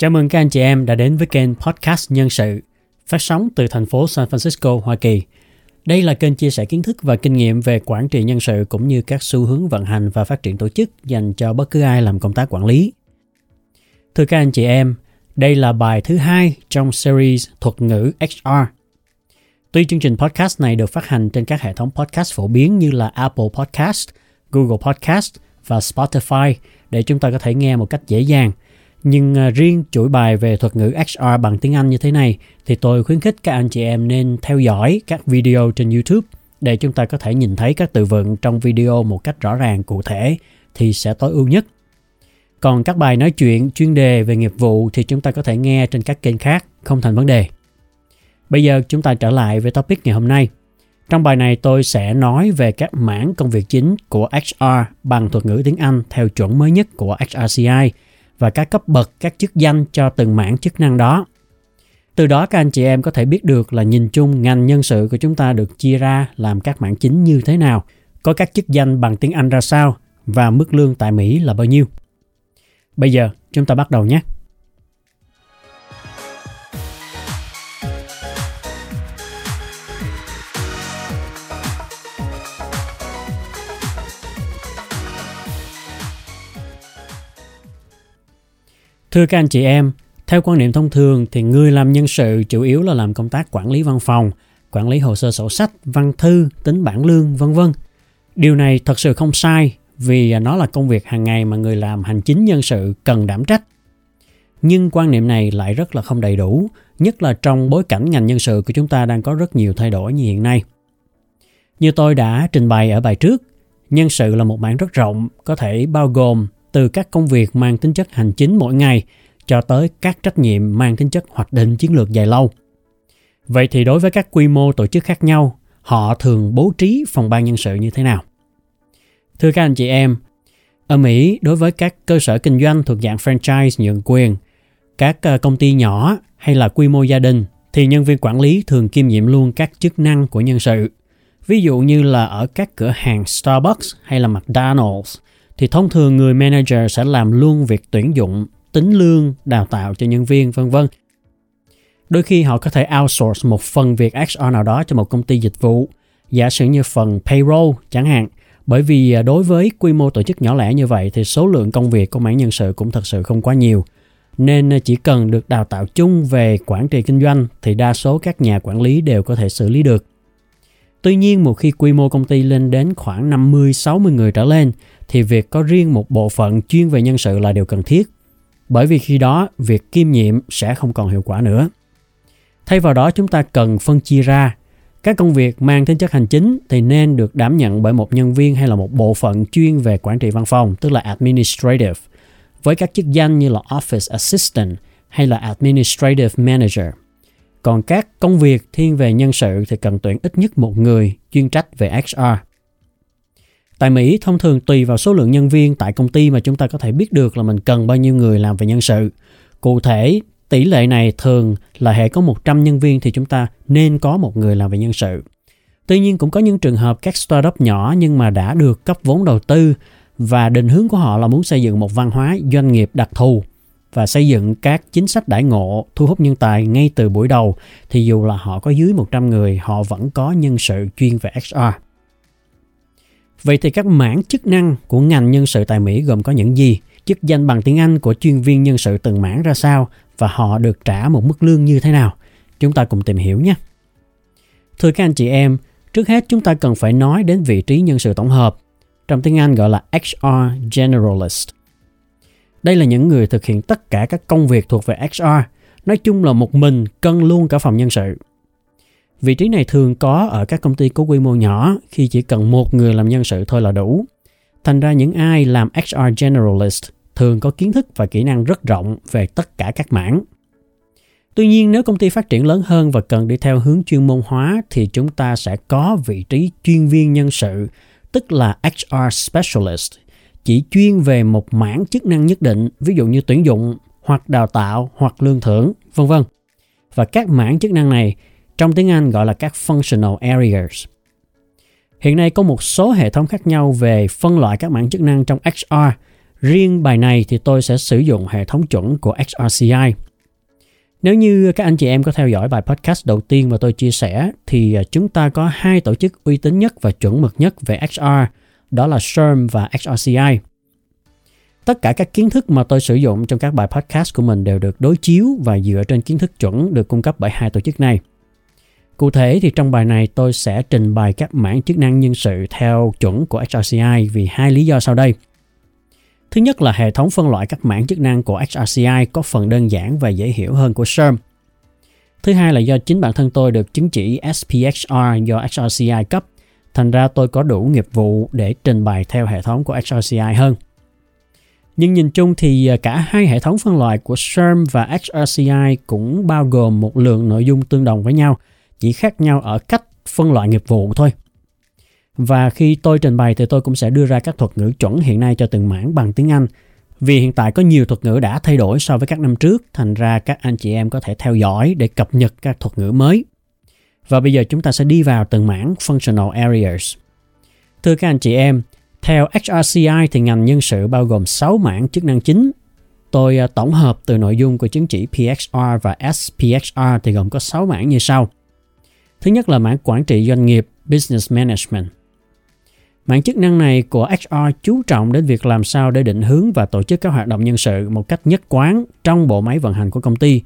Chào mừng các anh chị em đã đến với kênh Podcast Nhân sự, phát sóng từ thành phố San Francisco, Hoa Kỳ. Đây là kênh chia sẻ kiến thức và kinh nghiệm về quản trị nhân sự cũng như các xu hướng vận hành và phát triển tổ chức dành cho bất cứ ai làm công tác quản lý. Thưa các anh chị em, đây là bài thứ hai trong series thuật ngữ HR. Tuy chương trình podcast này được phát hành trên các hệ thống podcast phổ biến như là Apple Podcast, Google Podcast và Spotify để chúng ta có thể nghe một cách dễ dàng – nhưng à, riêng chuỗi bài về thuật ngữ HR bằng tiếng Anh như thế này thì tôi khuyến khích các anh chị em nên theo dõi các video trên YouTube để chúng ta có thể nhìn thấy các từ vựng trong video một cách rõ ràng cụ thể thì sẽ tối ưu nhất. Còn các bài nói chuyện chuyên đề về nghiệp vụ thì chúng ta có thể nghe trên các kênh khác, không thành vấn đề. Bây giờ chúng ta trở lại với topic ngày hôm nay. Trong bài này tôi sẽ nói về các mảng công việc chính của HR bằng thuật ngữ tiếng Anh theo chuẩn mới nhất của HRCI và các cấp bậc các chức danh cho từng mảng chức năng đó. Từ đó các anh chị em có thể biết được là nhìn chung ngành nhân sự của chúng ta được chia ra làm các mảng chính như thế nào, có các chức danh bằng tiếng Anh ra sao và mức lương tại Mỹ là bao nhiêu. Bây giờ chúng ta bắt đầu nhé. Thưa các anh chị em, theo quan niệm thông thường thì người làm nhân sự chủ yếu là làm công tác quản lý văn phòng, quản lý hồ sơ sổ sách, văn thư, tính bản lương, vân vân. Điều này thật sự không sai vì nó là công việc hàng ngày mà người làm hành chính nhân sự cần đảm trách. Nhưng quan niệm này lại rất là không đầy đủ, nhất là trong bối cảnh ngành nhân sự của chúng ta đang có rất nhiều thay đổi như hiện nay. Như tôi đã trình bày ở bài trước, nhân sự là một mảng rất rộng, có thể bao gồm từ các công việc mang tính chất hành chính mỗi ngày cho tới các trách nhiệm mang tính chất hoạch định chiến lược dài lâu. Vậy thì đối với các quy mô tổ chức khác nhau, họ thường bố trí phòng ban nhân sự như thế nào? Thưa các anh chị em, ở Mỹ, đối với các cơ sở kinh doanh thuộc dạng franchise nhượng quyền, các ờ, công ty nhỏ hay là quy mô gia đình thì nhân viên quản lý thường kiêm nhiệm luôn các chức năng của nhân sự. Ví dụ như là ở các cửa hàng Starbucks hay là McDonald's thì thông thường người manager sẽ làm luôn việc tuyển dụng, tính lương, đào tạo cho nhân viên vân vân. Đôi khi họ có thể outsource một phần việc HR nào đó cho một công ty dịch vụ, giả sử như phần payroll chẳng hạn. Bởi vì à, đối với quy mô tổ chức nhỏ lẻ như vậy thì số lượng công việc của mảng nhân sự cũng thật sự không quá nhiều. Nên à, chỉ cần được đào tạo chung về quản trị kinh doanh thì đa số các nhà quản lý đều có thể xử lý được. Tuy nhiên một khi quy mô công ty lên đến khoảng 50-60 người trở lên thì việc có riêng một bộ phận chuyên về nhân sự là điều cần thiết. Bởi vì khi đó việc kiêm nhiệm sẽ không còn hiệu quả nữa. Thay vào đó chúng ta cần phân chia ra các công việc mang tính chất hành chính thì nên được đảm nhận bởi một nhân viên hay là một bộ phận chuyên về quản trị văn phòng, tức là administrative, với các chức danh như là office assistant hay là administrative manager. Còn các công việc thiên về nhân sự thì cần tuyển ít nhất một người chuyên trách về HR. Tại Mỹ, thông thường tùy vào số lượng nhân viên tại công ty mà chúng ta có thể biết được là mình cần bao nhiêu người làm về nhân sự. Cụ thể, tỷ lệ này thường là hệ có 100 nhân viên thì chúng ta nên có một người làm về nhân sự. Tuy nhiên cũng có những trường hợp các startup nhỏ nhưng mà đã được cấp vốn đầu tư và định hướng của họ là muốn xây dựng một văn hóa doanh nghiệp đặc thù và xây dựng các chính sách đãi ngộ thu hút nhân tài ngay từ buổi đầu thì dù là họ có dưới 100 người họ vẫn có nhân sự chuyên về HR. Vậy thì các mảng chức năng của ngành nhân sự tại Mỹ gồm có những gì? Chức danh bằng tiếng Anh của chuyên viên nhân sự từng mảng ra sao và họ được trả một mức lương như thế nào? Chúng ta cùng tìm hiểu nhé. Thưa các anh chị em, trước hết chúng ta cần phải nói đến vị trí nhân sự tổng hợp. Trong tiếng Anh gọi là HR Generalist. Đây là những người thực hiện tất cả các công việc thuộc về HR. Nói chung là một mình cân luôn cả phòng nhân sự. Vị trí này thường có ở các công ty có quy mô nhỏ khi chỉ cần một người làm nhân sự thôi là đủ. Thành ra những ai làm HR Generalist thường có kiến thức và kỹ năng rất rộng về tất cả các mảng. Tuy nhiên nếu công ty phát triển lớn hơn và cần đi theo hướng chuyên môn hóa thì chúng ta sẽ có vị trí chuyên viên nhân sự, tức là HR Specialist, chỉ chuyên về một mảng chức năng nhất định, ví dụ như tuyển dụng, hoặc đào tạo, hoặc lương thưởng, vân vân. Và các mảng chức năng này trong tiếng Anh gọi là các functional areas. Hiện nay có một số hệ thống khác nhau về phân loại các mảng chức năng trong HR, Riêng bài này thì tôi sẽ sử dụng hệ thống chuẩn của HRCI. Nếu như các anh chị em có theo dõi bài podcast đầu tiên mà tôi chia sẻ thì à, chúng ta có hai tổ chức uy tín nhất và chuẩn mực nhất về HR đó là SHRM và HRCI. Tất cả các kiến thức mà tôi sử dụng trong các bài podcast của mình đều được đối chiếu và dựa trên kiến thức chuẩn được cung cấp bởi hai tổ chức này. Cụ thể thì trong bài này tôi sẽ trình bày các mảng chức năng nhân sự theo chuẩn của HRCI vì hai lý do sau đây. Thứ nhất là hệ thống phân loại các mảng chức năng của HRCI có phần đơn giản và dễ hiểu hơn của SERM. Thứ hai là do chính bản thân tôi được chứng chỉ SPHR do HRCI cấp, thành ra tôi có đủ nghiệp vụ để trình bày theo hệ thống của HRCI hơn. Nhưng nhìn chung thì à, cả hai hệ thống phân loại của SERM và HRCI cũng bao gồm một lượng nội dung tương đồng với nhau, chỉ khác nhau ở cách phân loại nghiệp vụ thôi. Và khi tôi trình bày thì tôi cũng sẽ đưa ra các thuật ngữ chuẩn hiện nay cho từng mảng bằng tiếng Anh. Vì hiện tại có nhiều thuật ngữ đã thay đổi so với các năm trước, thành ra các anh chị em có thể theo dõi để cập nhật các thuật ngữ mới. Và bây giờ chúng ta sẽ đi vào từng mảng Functional Areas. Thưa các anh chị em, theo HRCI thì ngành nhân sự bao gồm 6 mảng chức năng chính. Tôi à, tổng hợp từ nội dung của chứng chỉ PXR và SPXR thì gồm có 6 mảng như sau. Thứ nhất là mảng quản trị doanh nghiệp, Business Management. Mảng chức năng này của HR chú trọng đến việc làm sao để định hướng và tổ chức các hoạt động nhân sự một cách nhất quán trong bộ máy vận hành của công ty,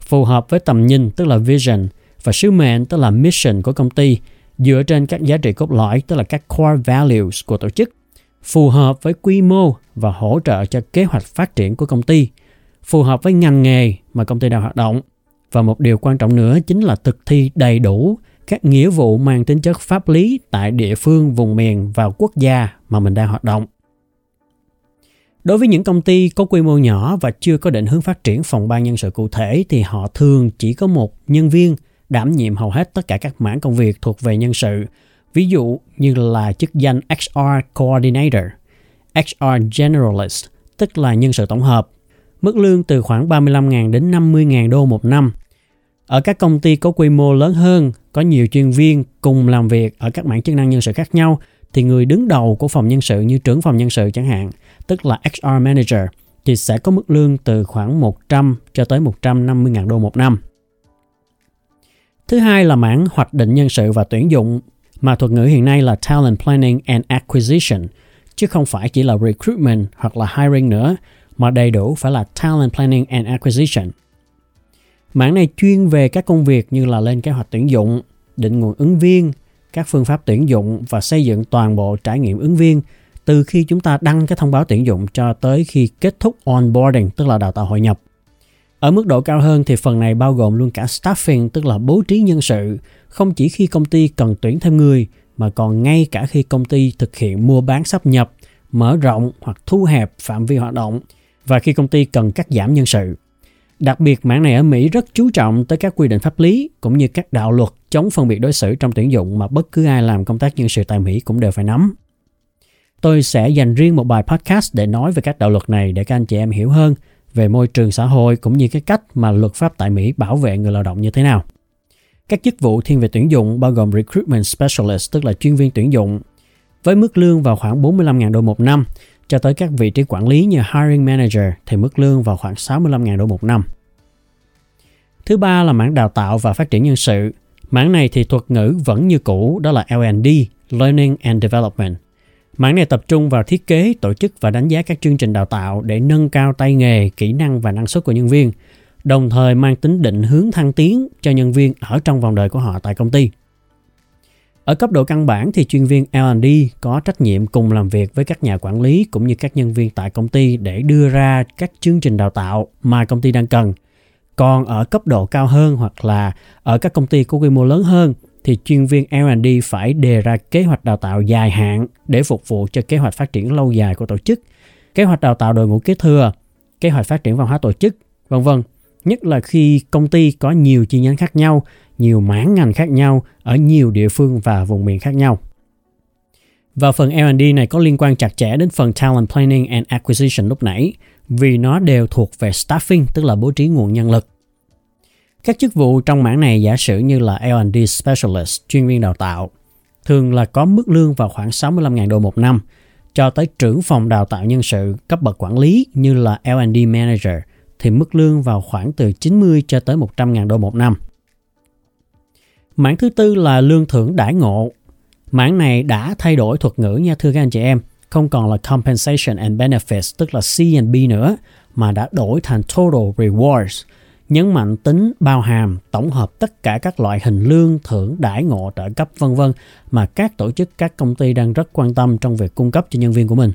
phù hợp với tầm nhìn tức là vision và sứ mệnh tức là mission của công ty dựa trên các giá trị cốt lõi tức là các core values của tổ chức, phù hợp với quy mô và hỗ trợ cho kế hoạch phát triển của công ty, phù hợp với ngành nghề mà công ty đang hoạt động và một điều quan trọng nữa chính là thực thi đầy đủ các nghĩa vụ mang tính chất pháp lý tại địa phương, vùng miền và quốc gia mà mình đang hoạt động. Đối với những công ty có quy mô nhỏ và chưa có định hướng phát triển phòng ban nhân sự cụ thể thì họ thường chỉ có một nhân viên đảm nhiệm hầu hết tất cả các mảng công việc thuộc về nhân sự, ví dụ như là chức danh HR Coordinator, HR Generalist, tức là nhân sự tổng hợp, mức lương từ khoảng 35.000 đến 50.000 đô một năm – ở các công ty có quy mô lớn hơn, có nhiều chuyên viên cùng làm việc ở các mảng chức năng nhân sự khác nhau, thì người đứng đầu của phòng nhân sự như trưởng phòng nhân sự chẳng hạn, tức là HR Manager, thì sẽ có mức lương từ khoảng 100 cho tới 150.000 đô một năm. Thứ hai là mảng hoạch định nhân sự và tuyển dụng, mà thuật ngữ hiện nay là Talent Planning and Acquisition, chứ không phải chỉ là Recruitment hoặc là Hiring nữa, mà đầy đủ phải là Talent Planning and Acquisition – Mảng này chuyên về các công việc như là lên kế hoạch tuyển dụng, định nguồn ứng viên, các phương pháp tuyển dụng và xây dựng toàn bộ trải nghiệm ứng viên từ khi chúng ta đăng cái thông báo tuyển dụng cho tới khi kết thúc onboarding tức là đào tạo hội nhập. Ở mức độ cao hơn thì phần này bao gồm luôn cả staffing tức là bố trí nhân sự, không chỉ khi công ty cần tuyển thêm người mà còn ngay cả khi công ty thực hiện mua bán sắp nhập, mở rộng hoặc thu hẹp phạm vi hoạt động và khi công ty cần cắt giảm nhân sự. Đặc biệt mảng này ở Mỹ rất chú trọng tới các quy định pháp lý cũng như các đạo luật chống phân biệt đối xử trong tuyển dụng mà bất cứ ai làm công tác nhân sự tại Mỹ cũng đều phải nắm. Tôi sẽ dành riêng một bài podcast để nói về các đạo luật này để các anh chị em hiểu hơn về môi trường xã hội cũng như cái cách mà luật pháp tại Mỹ bảo vệ người lao động như thế nào. Các chức vụ thiên về tuyển dụng bao gồm Recruitment Specialist tức là chuyên viên tuyển dụng với mức lương vào khoảng 45.000 đô một năm cho tới các vị trí quản lý như Hiring Manager thì mức lương vào khoảng 65.000 đô một năm. Thứ ba là mảng đào tạo và phát triển nhân sự. Mảng này thì thuật ngữ vẫn như cũ, đó là L&D, Learning and Development. Mảng này tập trung vào thiết kế, tổ chức và đánh giá các chương trình đào tạo để nâng cao tay nghề, kỹ năng và năng suất của nhân viên, đồng thời mang tính định hướng thăng tiến cho nhân viên ở trong vòng đời của họ tại công ty. Ở cấp độ căn bản thì chuyên viên L&D có trách nhiệm cùng làm việc với các nhà quản lý cũng như các nhân viên tại công ty để đưa ra các chương trình đào tạo mà công ty đang cần. Còn ở cấp độ cao hơn hoặc là ở các công ty có quy mô lớn hơn thì chuyên viên R&D phải đề ra kế hoạch đào tạo dài hạn để phục vụ cho kế hoạch phát triển lâu dài của tổ chức, kế hoạch đào tạo đội ngũ kế thừa, kế hoạch phát triển văn hóa tổ chức, vân vân. Nhất là khi công ty có nhiều chi nhánh khác nhau nhiều mảng ngành khác nhau ở nhiều địa phương và vùng miền khác nhau. Và phần L&D này có liên quan chặt chẽ đến phần Talent Planning and Acquisition lúc nãy vì nó đều thuộc về staffing tức là bố trí nguồn nhân lực. Các chức vụ trong mảng này giả sử như là L&D Specialist, chuyên viên đào tạo, thường là có mức lương vào khoảng 65.000 đô một năm, cho tới trưởng phòng đào tạo nhân sự cấp bậc quản lý như là L&D Manager thì mức lương vào khoảng từ 90 cho tới 100.000 đô một năm. Mảng thứ tư là lương thưởng đãi ngộ. Mảng này đã thay đổi thuật ngữ nha thưa các anh chị em, không còn là compensation and benefits tức là C B nữa mà đã đổi thành total rewards nhấn mạnh tính bao hàm, tổng hợp tất cả các loại hình lương, thưởng, đãi ngộ, trợ cấp, vân vân mà các tổ chức, các công ty đang rất quan tâm trong việc cung cấp cho nhân viên của mình.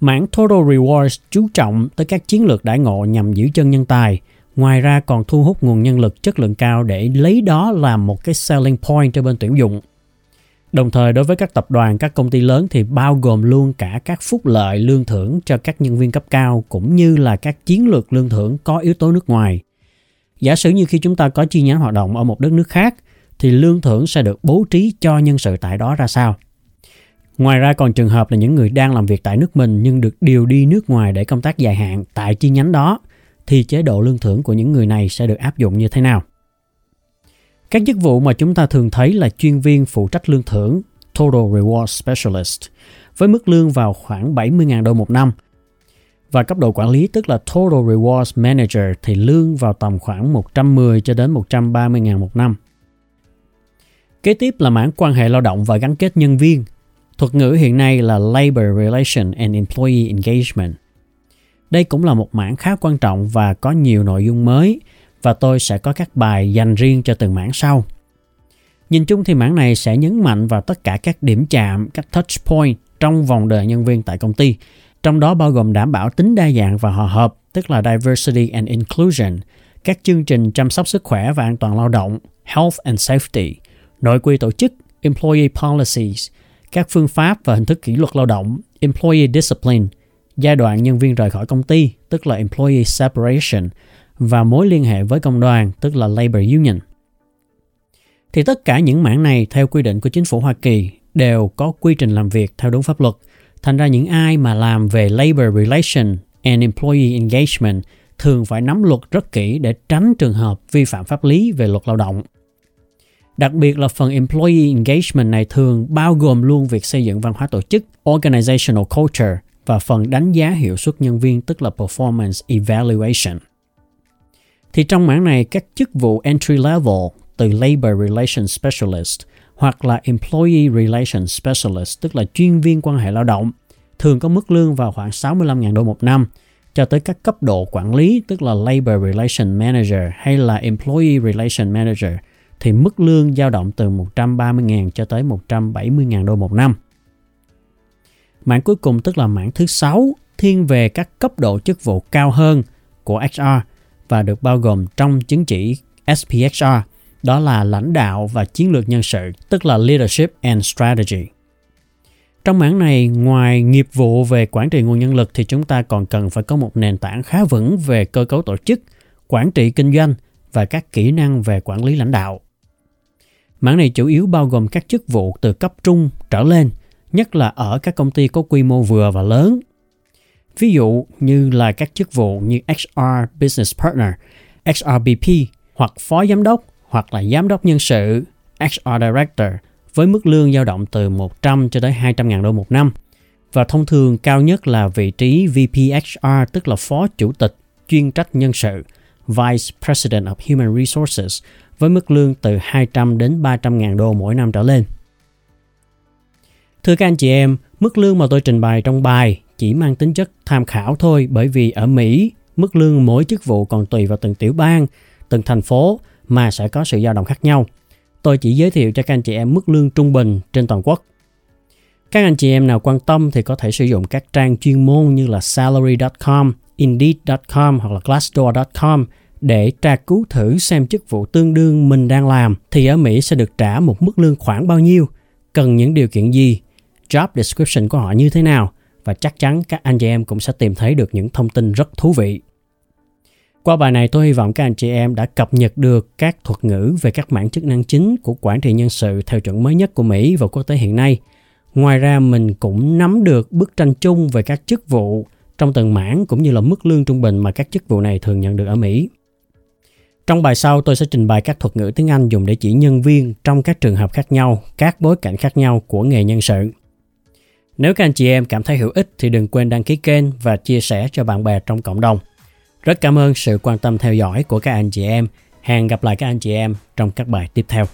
Mảng Total Rewards chú trọng tới các chiến lược đãi ngộ nhằm giữ chân nhân tài. Ngoài ra còn thu hút nguồn nhân lực chất lượng cao để lấy đó làm một cái selling point cho bên tuyển dụng. Đồng thời đối với các tập đoàn, các công ty lớn thì bao gồm luôn cả các phúc lợi lương thưởng cho các nhân viên cấp cao cũng như là các chiến lược lương thưởng có yếu tố nước ngoài. Giả sử như khi chúng ta có chi nhánh hoạt động ở một đất nước khác thì lương thưởng sẽ được bố trí cho nhân sự tại đó ra sao. Ngoài ra còn trường hợp là những người đang làm việc tại nước mình nhưng được điều đi nước ngoài để công tác dài hạn tại chi nhánh đó thì chế độ lương thưởng của những người này sẽ được áp dụng như thế nào? Các chức vụ mà chúng ta thường thấy là chuyên viên phụ trách lương thưởng, Total Reward Specialist, với mức lương vào khoảng 70.000 đô một năm. Và cấp độ quản lý tức là Total Rewards Manager thì lương vào tầm khoảng 110 cho đến 130.000 một năm. Kế tiếp là mảng quan hệ lao động và gắn kết nhân viên. Thuật ngữ hiện nay là Labor Relation and Employee Engagement. Đây cũng là một mảng khá quan trọng và có nhiều nội dung mới và tôi sẽ có các bài dành riêng cho từng mảng sau. Nhìn chung thì mảng này sẽ nhấn mạnh vào tất cả các điểm chạm, các touch point trong vòng đời nhân viên tại công ty, trong đó bao gồm đảm bảo tính đa dạng và hòa hợp, tức là diversity and inclusion, các chương trình chăm sóc sức khỏe và an toàn lao động, health and safety, nội quy tổ chức, employee policies, các phương pháp và hình thức kỷ luật lao động, employee discipline, giai đoạn nhân viên rời khỏi công ty, tức là employee separation, và mối liên hệ với công đoàn, tức là Labor Union. Thì tất cả những mảng này theo quy định của chính phủ Hoa Kỳ đều có quy trình làm việc theo đúng pháp luật. Thành ra những ai mà làm về Labor Relation and Employee Engagement thường phải nắm luật rất kỹ để tránh trường hợp vi phạm pháp lý về luật lao động. Đặc biệt là phần Employee Engagement này thường bao gồm luôn việc xây dựng văn hóa tổ chức, Organizational Culture và phần đánh giá hiệu suất nhân viên tức là Performance Evaluation. Thì trong mảng này, các chức vụ entry level từ Labor Relations Specialist hoặc là Employee Relations Specialist, tức là chuyên viên quan hệ lao động, thường có mức lương vào khoảng 65.000 đô một năm, cho tới các cấp độ quản lý, tức là Labor Relations Manager hay là Employee Relations Manager, thì mức lương dao động từ 130.000 cho tới 170.000 đô một năm. Mảng cuối cùng tức là mảng thứ 6 thiên về các cấp độ chức vụ cao hơn của HR và được bao gồm trong chứng chỉ SPXR, đó là lãnh đạo và chiến lược nhân sự, tức là Leadership and Strategy. Trong mảng này, ngoài nghiệp vụ về quản trị nguồn nhân lực thì chúng ta còn cần phải có một nền tảng khá vững về cơ cấu tổ chức, quản trị kinh doanh và các kỹ năng về quản lý lãnh đạo. Mảng này chủ yếu bao gồm các chức vụ từ cấp trung trở lên, nhất là ở các công ty có quy mô vừa và lớn Ví dụ như là các chức vụ như HR Business Partner, HRBP hoặc phó giám đốc hoặc là giám đốc nhân sự, HR Director với mức lương dao động từ 100 cho tới 200 ngàn đô một năm. Và thông thường cao nhất là vị trí VP HR tức là phó chủ tịch chuyên trách nhân sự, Vice President of Human Resources với mức lương từ 200 đến 300 ngàn đô mỗi năm trở lên. Thưa các anh chị em, mức lương mà tôi trình bày trong bài chỉ mang tính chất tham khảo thôi bởi vì ở Mỹ mức lương mỗi chức vụ còn tùy vào từng tiểu bang, từng thành phố mà sẽ có sự dao động khác nhau. Tôi chỉ giới thiệu cho các anh chị em mức lương trung bình trên toàn quốc. Các anh chị em nào quan tâm thì có thể sử dụng các trang chuyên môn như là salary.com, indeed.com hoặc là glassdoor.com để tra cứu thử xem chức vụ tương đương mình đang làm thì ở Mỹ sẽ được trả một mức lương khoảng bao nhiêu, cần những điều kiện gì, job description của họ như thế nào và chắc chắn các anh chị em cũng sẽ tìm thấy được những thông tin rất thú vị. Qua bài này tôi hy vọng các anh chị em đã cập nhật được các thuật ngữ về các mảng chức năng chính của quản trị nhân sự theo chuẩn mới nhất của Mỹ và quốc tế hiện nay. Ngoài ra mình cũng nắm được bức tranh chung về các chức vụ trong từng mảng cũng như là mức lương trung bình mà các chức vụ này thường nhận được ở Mỹ. Trong bài sau tôi sẽ trình bày các thuật ngữ tiếng Anh dùng để chỉ nhân viên trong các trường hợp khác nhau, các bối cảnh khác nhau của nghề nhân sự. Nếu các anh chị em cảm thấy hữu ích thì đừng quên đăng ký kênh và chia sẻ cho bạn bè trong cộng đồng. Rất cảm ơn sự quan tâm theo dõi của các anh chị em. Hẹn gặp lại các anh chị em trong các bài tiếp theo.